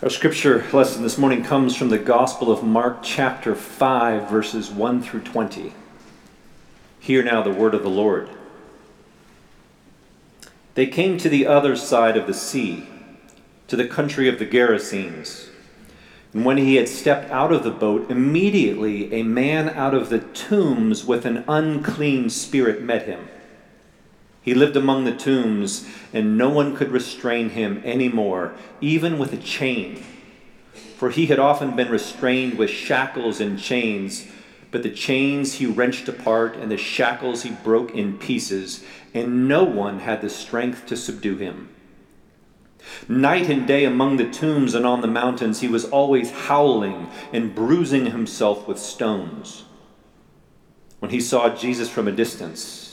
Our scripture lesson this morning comes from the Gospel of Mark, chapter 5, verses 1 through 20. Hear now the word of the Lord. They came to the other side of the sea, to the country of the Gerasenes. And when he had stepped out of the boat, immediately a man out of the tombs with an unclean spirit met him. He lived among the tombs, and no one could restrain him any more, even with a chain. For he had often been restrained with shackles and chains, but the chains he wrenched apart, and the shackles he broke in pieces, and no one had the strength to subdue him. Night and day among the tombs and on the mountains, he was always howling and bruising himself with stones. When he saw Jesus from a distance,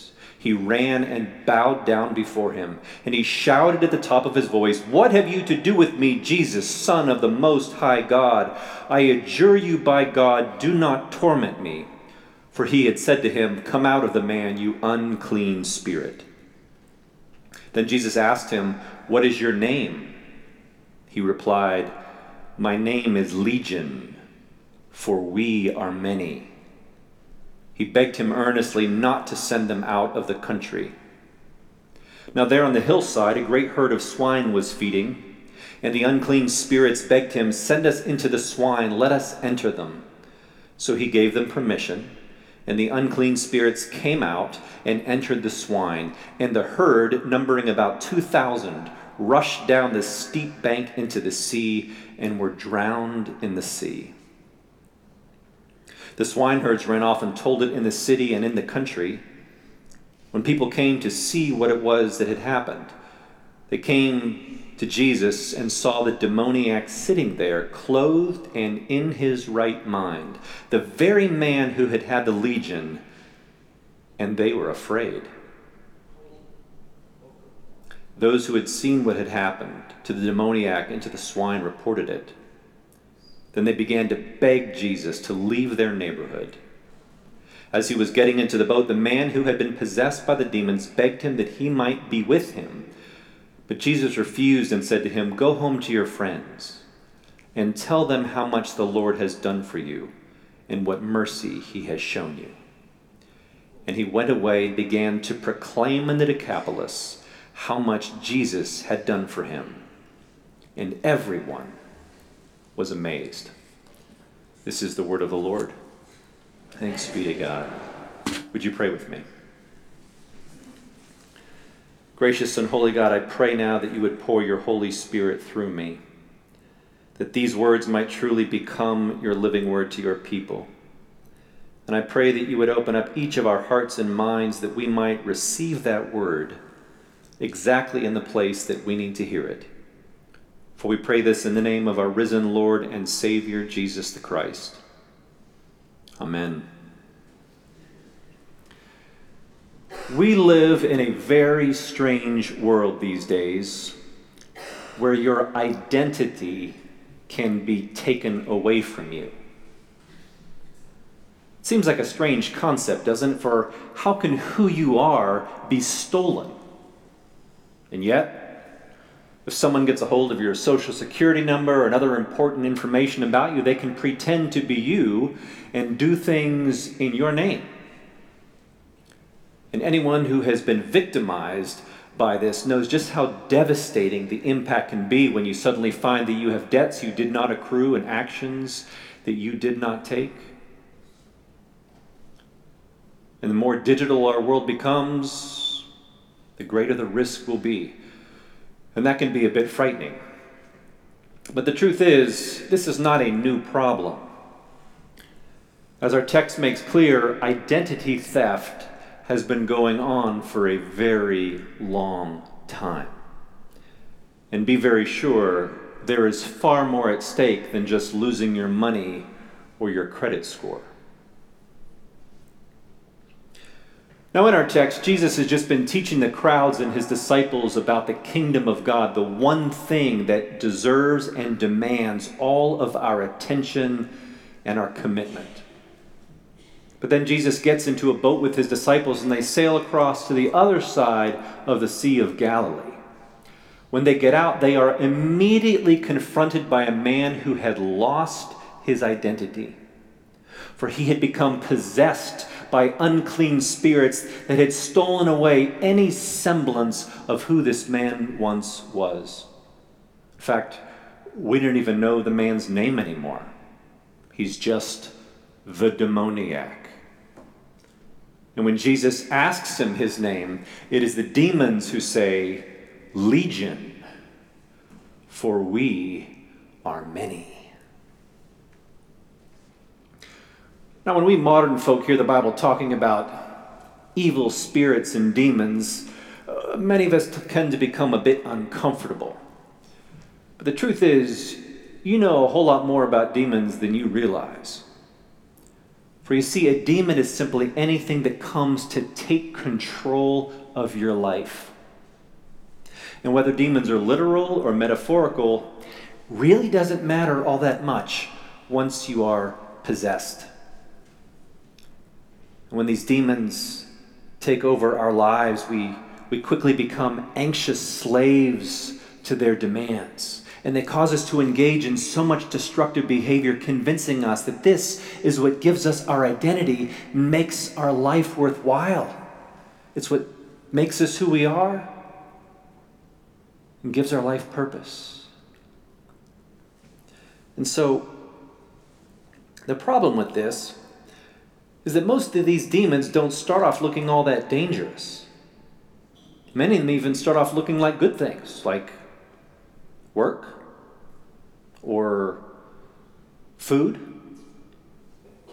he ran and bowed down before him, and he shouted at the top of his voice, What have you to do with me, Jesus, Son of the Most High God? I adjure you by God, do not torment me. For he had said to him, Come out of the man, you unclean spirit. Then Jesus asked him, What is your name? He replied, My name is Legion, for we are many. He begged him earnestly not to send them out of the country. Now, there on the hillside, a great herd of swine was feeding, and the unclean spirits begged him, Send us into the swine, let us enter them. So he gave them permission, and the unclean spirits came out and entered the swine, and the herd, numbering about 2,000, rushed down the steep bank into the sea and were drowned in the sea. The swineherds ran off and told it in the city and in the country. When people came to see what it was that had happened, they came to Jesus and saw the demoniac sitting there, clothed and in his right mind, the very man who had had the legion, and they were afraid. Those who had seen what had happened to the demoniac and to the swine reported it. Then they began to beg Jesus to leave their neighborhood. As he was getting into the boat, the man who had been possessed by the demons begged him that he might be with him. But Jesus refused and said to him, Go home to your friends and tell them how much the Lord has done for you and what mercy he has shown you. And he went away and began to proclaim in the Decapolis how much Jesus had done for him. And everyone was amazed. This is the word of the Lord. Thanks be to God. Would you pray with me? Gracious and holy God, I pray now that you would pour your Holy Spirit through me, that these words might truly become your living word to your people. And I pray that you would open up each of our hearts and minds that we might receive that word exactly in the place that we need to hear it. For we pray this in the name of our risen Lord and Savior, Jesus the Christ. Amen. We live in a very strange world these days where your identity can be taken away from you. It seems like a strange concept, doesn't it? For how can who you are be stolen? And yet, if someone gets a hold of your social security number or another important information about you, they can pretend to be you and do things in your name. And anyone who has been victimized by this knows just how devastating the impact can be when you suddenly find that you have debts you did not accrue and actions that you did not take. And the more digital our world becomes, the greater the risk will be and that can be a bit frightening. But the truth is, this is not a new problem. As our text makes clear, identity theft has been going on for a very long time. And be very sure, there is far more at stake than just losing your money or your credit score. Now, in our text, Jesus has just been teaching the crowds and his disciples about the kingdom of God, the one thing that deserves and demands all of our attention and our commitment. But then Jesus gets into a boat with his disciples and they sail across to the other side of the Sea of Galilee, When they get out, they are immediately confronted by a man who had lost his identity. For he had become possessed by unclean spirits that had stolen away any semblance of who this man once was. In fact, we don't even know the man's name anymore. He's just the demoniac. And when Jesus asks him his name, it is the demons who say, Legion, for we are many. Now, when we modern folk hear the Bible talking about evil spirits and demons, uh, many of us tend to become a bit uncomfortable. But the truth is, you know a whole lot more about demons than you realize. For you see, a demon is simply anything that comes to take control of your life. And whether demons are literal or metaphorical really doesn't matter all that much once you are possessed. When these demons take over our lives, we, we quickly become anxious slaves to their demands and they cause us to engage in so much destructive behavior, convincing us that this is what gives us our identity makes our life worthwhile. It's what makes us who we are and gives our life purpose. And so, the problem with this is that most of these demons don't start off looking all that dangerous. Many of them even start off looking like good things, like work, or food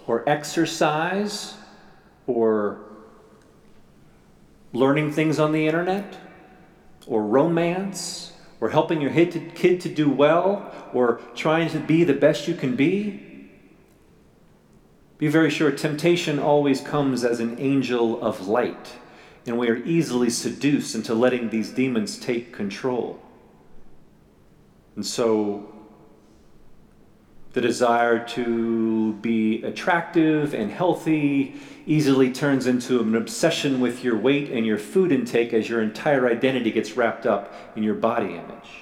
or exercise or learning things on the internet or romance or helping your kid to do well or trying to be the best you can be. Be very sure temptation always comes as an angel of light, and we are easily seduced into letting these demons take control. And so the desire to be attractive and healthy easily turns into an obsession with your weight and your food intake as your entire identity gets wrapped up in your body image.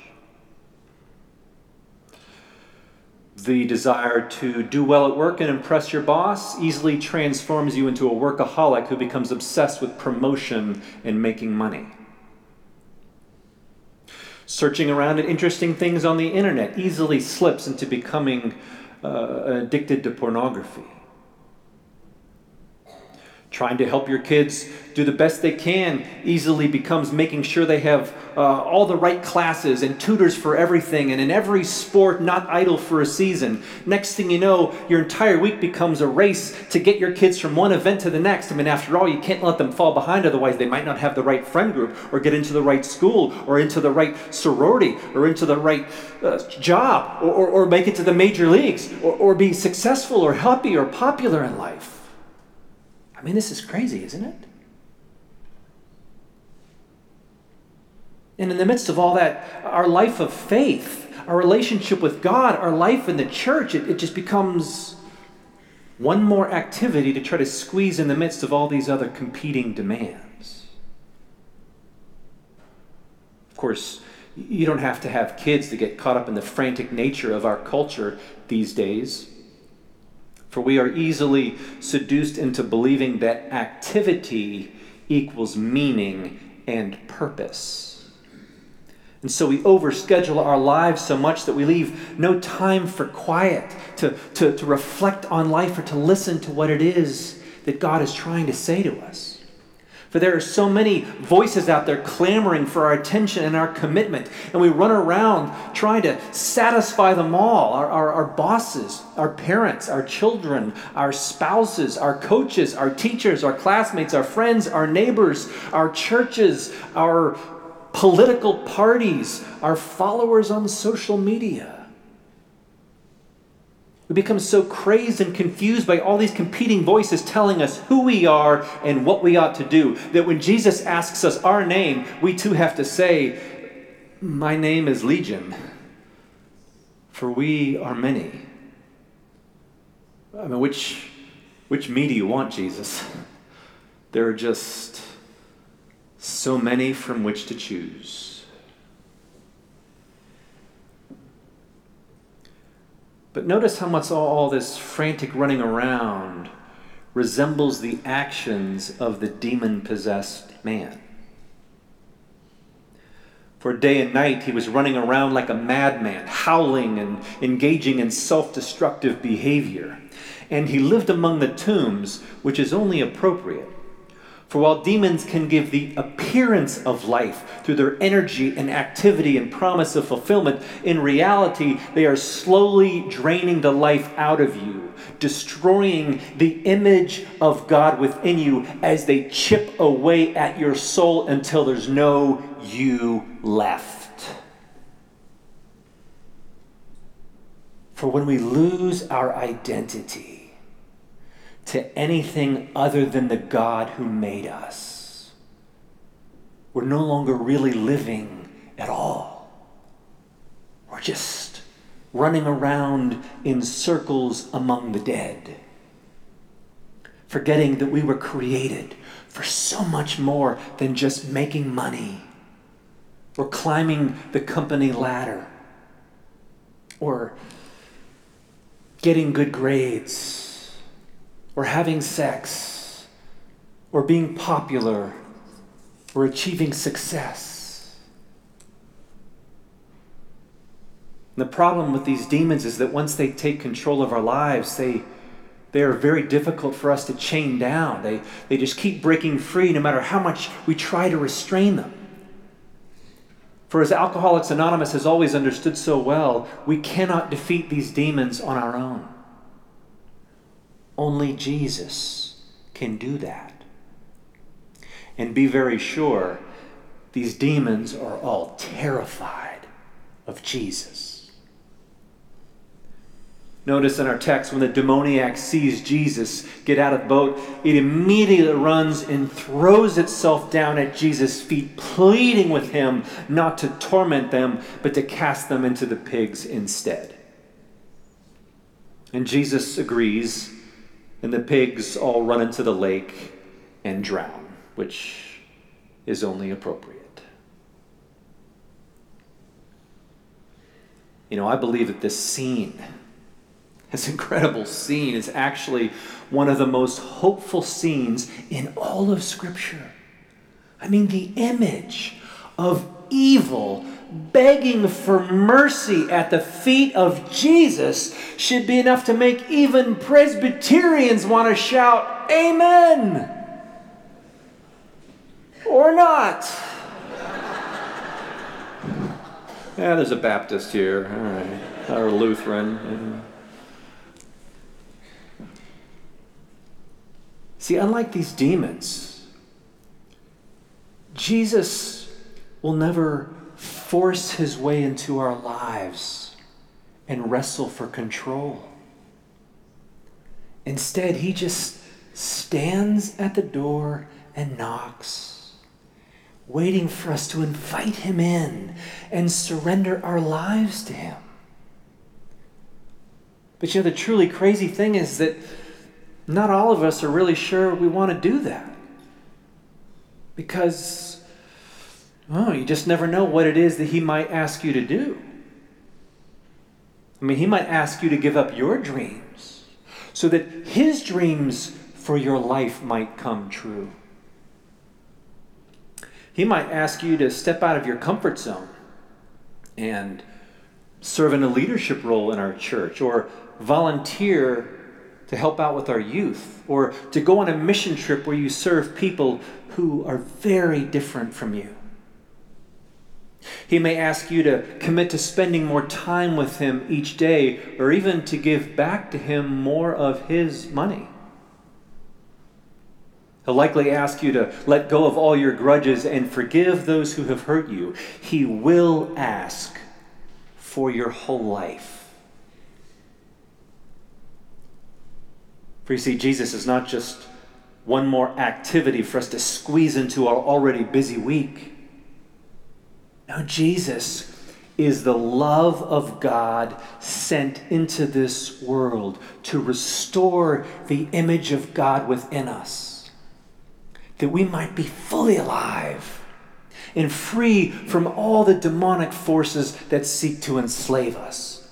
The desire to do well at work and impress your boss easily transforms you into a workaholic who becomes obsessed with promotion and making money. Searching around at interesting things on the internet easily slips into becoming uh, addicted to pornography trying to help your kids do the best they can easily becomes making sure they have uh, all the right classes and tutors for everything and in every sport not idle for a season. Next thing you know your entire week becomes a race to get your kids from one event to the next. I mean after all you can't let them fall behind otherwise they might not have the right friend group or get into the right school or into the right sorority or into the right uh, job or, or, or, make it to the major leagues or, or be successful or happy or popular in life I mean, this is crazy, isn't it? And in the midst of all that, our life of faith, our relationship with God, our life in the church, it, it just becomes one more activity to try to squeeze in the midst of all these other competing demands. Of course, you don't have to have kids to get caught up in the frantic nature of our culture these days. For we are easily seduced into believing that activity equals meaning and purpose. And so we overschedule our lives so much that we leave no time for quiet, to, to, to reflect on life, or to listen to what it is that God is trying to say to us. For there are so many voices out there clamoring for our attention and our commitment. And we run around trying to satisfy them all our, our, our, bosses, our parents, our children, our spouses, our coaches, our teachers, our classmates, our friends, our neighbors, our churches, our political parties, our followers on social media. We become so crazed and confused by all these competing voices telling us who we are and what we ought to do that when Jesus asks us our name, we too have to say, My name is Legion, for we are many. I mean, which, which me do you want, Jesus? There are just so many from which to choose. But notice how much all this frantic running around resembles the actions of the demon possessed man. For day and night he was running around like a madman, howling and engaging in self destructive behavior. And he lived among the tombs, which is only appropriate. For while demons can give the appearance of life through their energy and activity and promise of fulfillment, in reality, they are slowly draining the life out of you, destroying the image of God within you as they chip away at your soul until there's no you left. For when we lose our identity, to anything other than the God who made us. We're no longer really living at all. We're just running around in circles among the dead, forgetting that we were created for so much more than just making money or climbing the company ladder or getting good grades or having sex or being popular or achieving success. And the problem with these demons is that once they take control of our lives, they, they are very difficult for us to chain down. They, they just keep breaking free no matter how much we try to restrain them. For as Alcoholics Anonymous has always understood so well, we cannot defeat these demons on our own. Only Jesus can do that. And be very sure, these demons are all terrified of Jesus. Notice in our text, when the demoniac sees Jesus get out of the boat, it immediately runs and throws itself down at Jesus' feet, pleading with him not to torment them, but to cast them into the pigs instead. And Jesus agrees and the pigs all run into the lake and drown, which is only appropriate. You know, I believe that this scene, this incredible scene, is actually one of the most hopeful scenes in all of Scripture. I mean, the image of evil begging for mercy at the feet of Jesus should be enough to make even Presbyterians want to shout, Amen! Or not. yeah, there's a Baptist here, all right, or Lutheran. See, unlike these demons, Jesus will never force his way into our lives and wrestle for control. Instead, he just stands at the door and knocks, waiting for us to invite him in and surrender our lives to him. But you know, the truly crazy thing is that not all of us are really sure we want to do that. Because Oh, you just never know what it is that He might ask you to do. I mean, He might ask you to give up your dreams so that His dreams for your life might come true. He might ask you to step out of your comfort zone and serve in a leadership role in our church or volunteer to help out with our youth or to go on a mission trip where you serve people who are very different from you. He may ask you to commit to spending more time with Him each day, or even to give back to Him more of His money. He'll likely ask you to let go of all your grudges and forgive those who have hurt you. He will ask for your whole life. For you see, Jesus is not just one more activity for us to squeeze into our already busy week. Now, Jesus is the love of God sent into this world to restore the image of God within us, that we might be fully alive and free from all the demonic forces that seek to enslave us.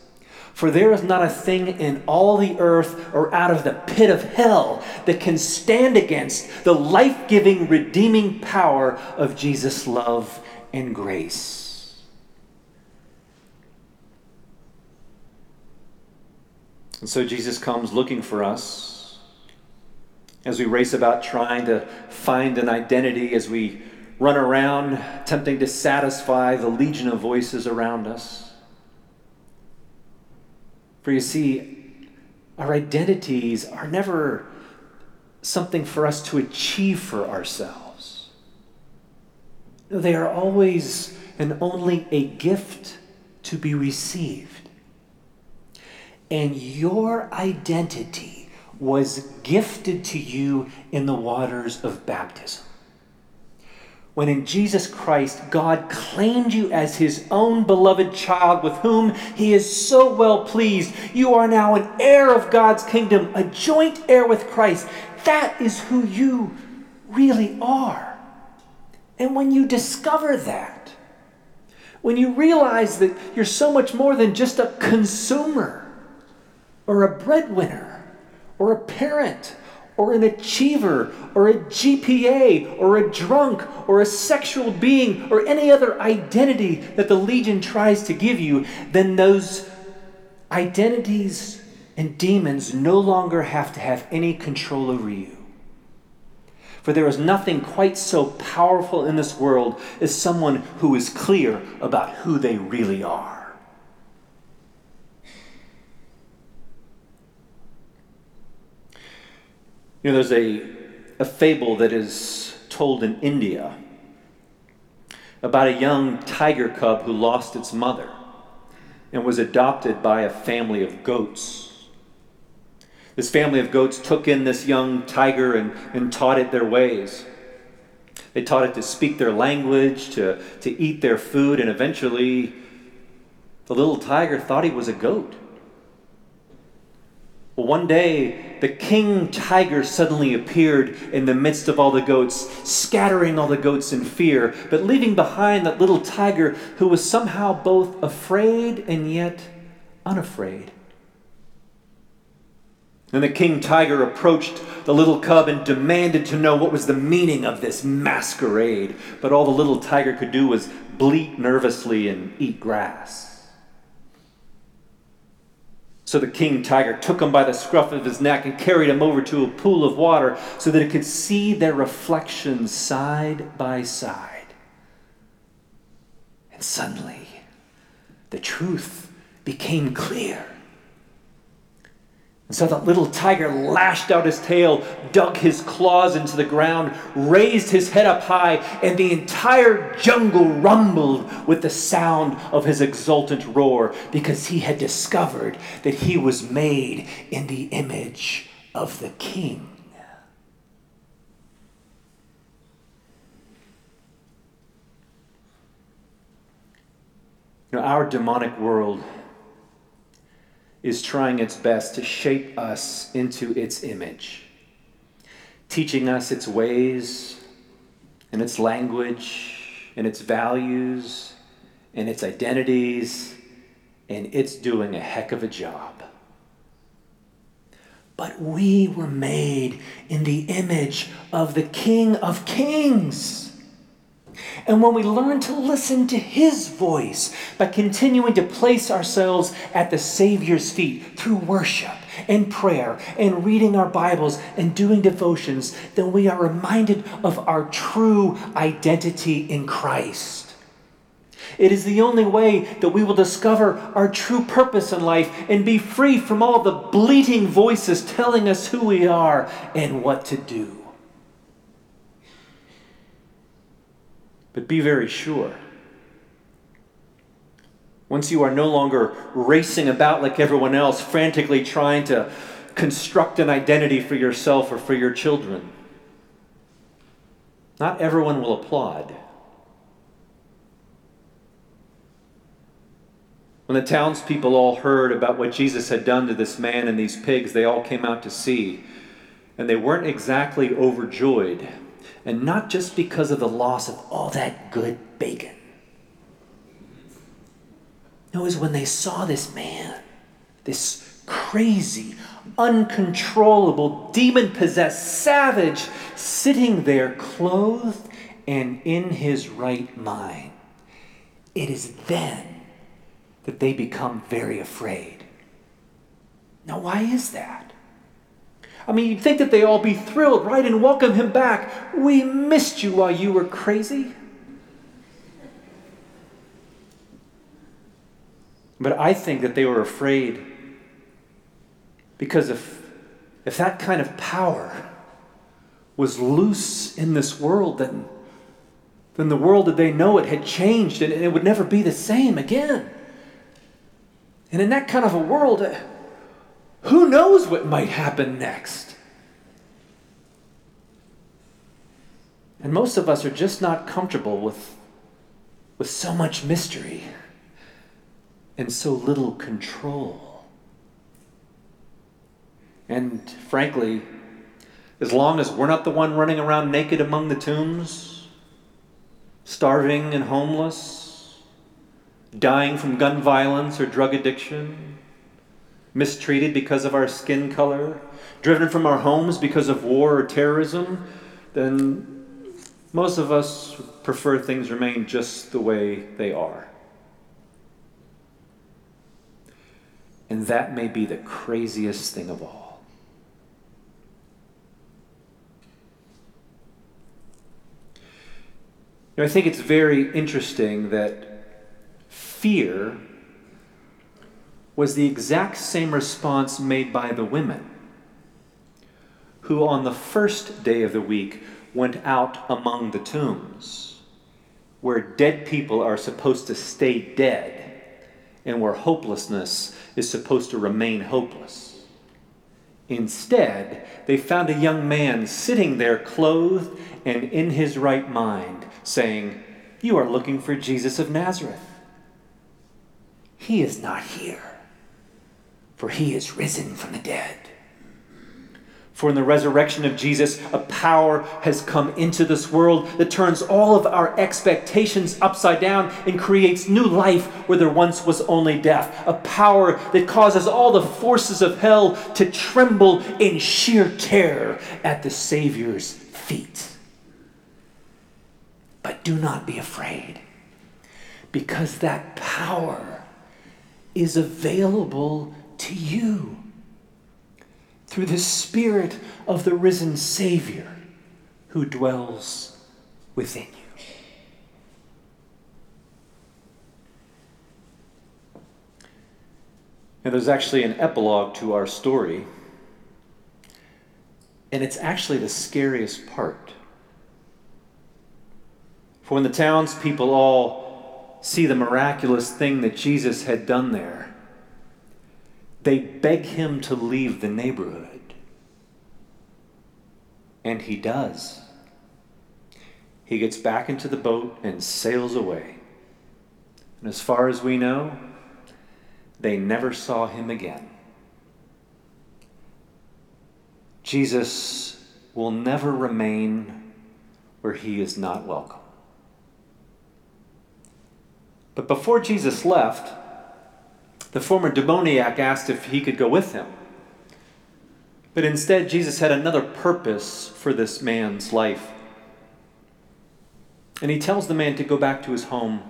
For there is not a thing in all the earth or out of the pit of hell that can stand against the life giving, redeeming power of Jesus' love and grace. And so Jesus comes looking for us as we race about trying to find an identity, as we run around attempting to satisfy the legion of voices around us. For you see, our identities are never something for us to achieve for ourselves. They are always and only a gift to be received. And your identity was gifted to you in the waters of baptism when in Jesus Christ God claimed you as his own beloved child with whom he is so well pleased. You are now an heir of God's kingdom, a joint heir with Christ. That is who you really are. And when you discover that, when you realize that you're so much more than just a consumer or a breadwinner or a parent or an achiever or a GPA or a drunk or a sexual being or any other identity that the Legion tries to give you, then those identities and demons no longer have to have any control over you. For there is nothing quite so powerful in this world as someone who is clear about who they really are. You know, there's a, a fable that is told in India about a young tiger cub who lost its mother and was adopted by a family of goats. This family of goats took in this young tiger and, and taught it their ways. They taught it to speak their language, to, to eat their food, and eventually the little tiger thought he was a goat. Well, one day, the king tiger suddenly appeared in the midst of all the goats, scattering all the goats in fear, but leaving behind that little tiger who was somehow both afraid and yet unafraid. Then the king tiger approached the little cub and demanded to know what was the meaning of this masquerade. But all the little tiger could do was bleat nervously and eat grass. So the king tiger took him by the scruff of his neck and carried him over to a pool of water so that it could see their reflections side by side. And suddenly, the truth became clear. And so the little tiger lashed out his tail, dug his claws into the ground, raised his head up high, and the entire jungle rumbled with the sound of his exultant roar because he had discovered that he was made in the image of the king. You know, our demonic world is trying its best to shape us into its image, teaching us its ways and its language and its values and its identities, and it's doing a heck of a job. But we were made in the image of the King of Kings. And when we learn to listen to His voice by continuing to place ourselves at the Savior's feet through worship and prayer and reading our Bibles and doing devotions, then we are reminded of our true identity in Christ. It is the only way that we will discover our true purpose in life and be free from all the bleating voices telling us who we are and what to do. But be very sure. Once you are no longer racing about like everyone else, frantically trying to construct an identity for yourself or for your children, not everyone will applaud. When the townspeople all heard about what Jesus had done to this man and these pigs, they all came out to see, and they weren't exactly overjoyed and not just because of the loss of all that good bacon. No, it was when they saw this man this crazy, uncontrollable, demon possessed savage sitting there clothed and in his right mind. It is then that they become very afraid. Now, why is that? I mean, you'd think that they all be thrilled, right, and welcome him back. We missed you while you were crazy. But I think that they were afraid because if, if that kind of power was loose in this world, then, then the world that they know it had changed and it would never be the same again. And in that kind of a world, who knows what might happen next? And most of us are just not comfortable with, with so much mystery and so little control. And frankly, as long as we're not the one running around naked among the tombs, starving and homeless, dying from gun violence or drug addiction, mistreated because of our skin color, driven from our homes because of war or terrorism, then most of us prefer things remain just the way they are. And that may be the craziest thing of all. You know, I think it's very interesting that fear was the exact same response made by the women who, on the first day of the week, went out among the tombs, where dead people are supposed to stay dead and where hopelessness is supposed to remain hopeless. Instead, they found a young man sitting there clothed and in his right mind, saying, You are looking for Jesus of Nazareth. He is not here, for he is risen from the dead. For in the resurrection of Jesus, a power has come into this world that turns all of our expectations upside down and creates new life where there once was only death. A power that causes all the forces of hell to tremble in sheer terror at the Savior's feet. But do not be afraid, because that power is available to you through the Spirit of the risen Savior who dwells within you. And there's actually an epilogue to our story, and it's actually the scariest part. For when the townspeople all see the miraculous thing that Jesus had done there, they beg him to leave the neighborhood. And he does. He gets back into the boat and sails away. And as far as we know, they never saw him again. Jesus will never remain where he is not welcome. But before Jesus left, the former demoniac asked if he could go with him. But instead, Jesus had another purpose for this man's life. And he tells the man to go back to his home,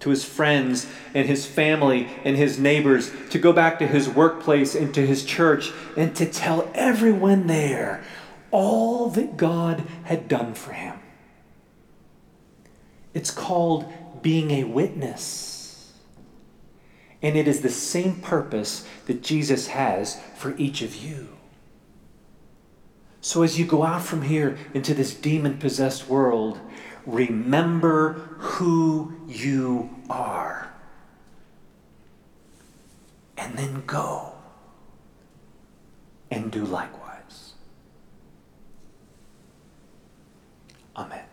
to his friends and his family and his neighbors, to go back to his workplace and to his church, and to tell everyone there all that God had done for him. It's called being a witness. And it is the same purpose that Jesus has for each of you. So as you go out from here into this demon possessed world, remember who you are. And then go and do likewise. Amen.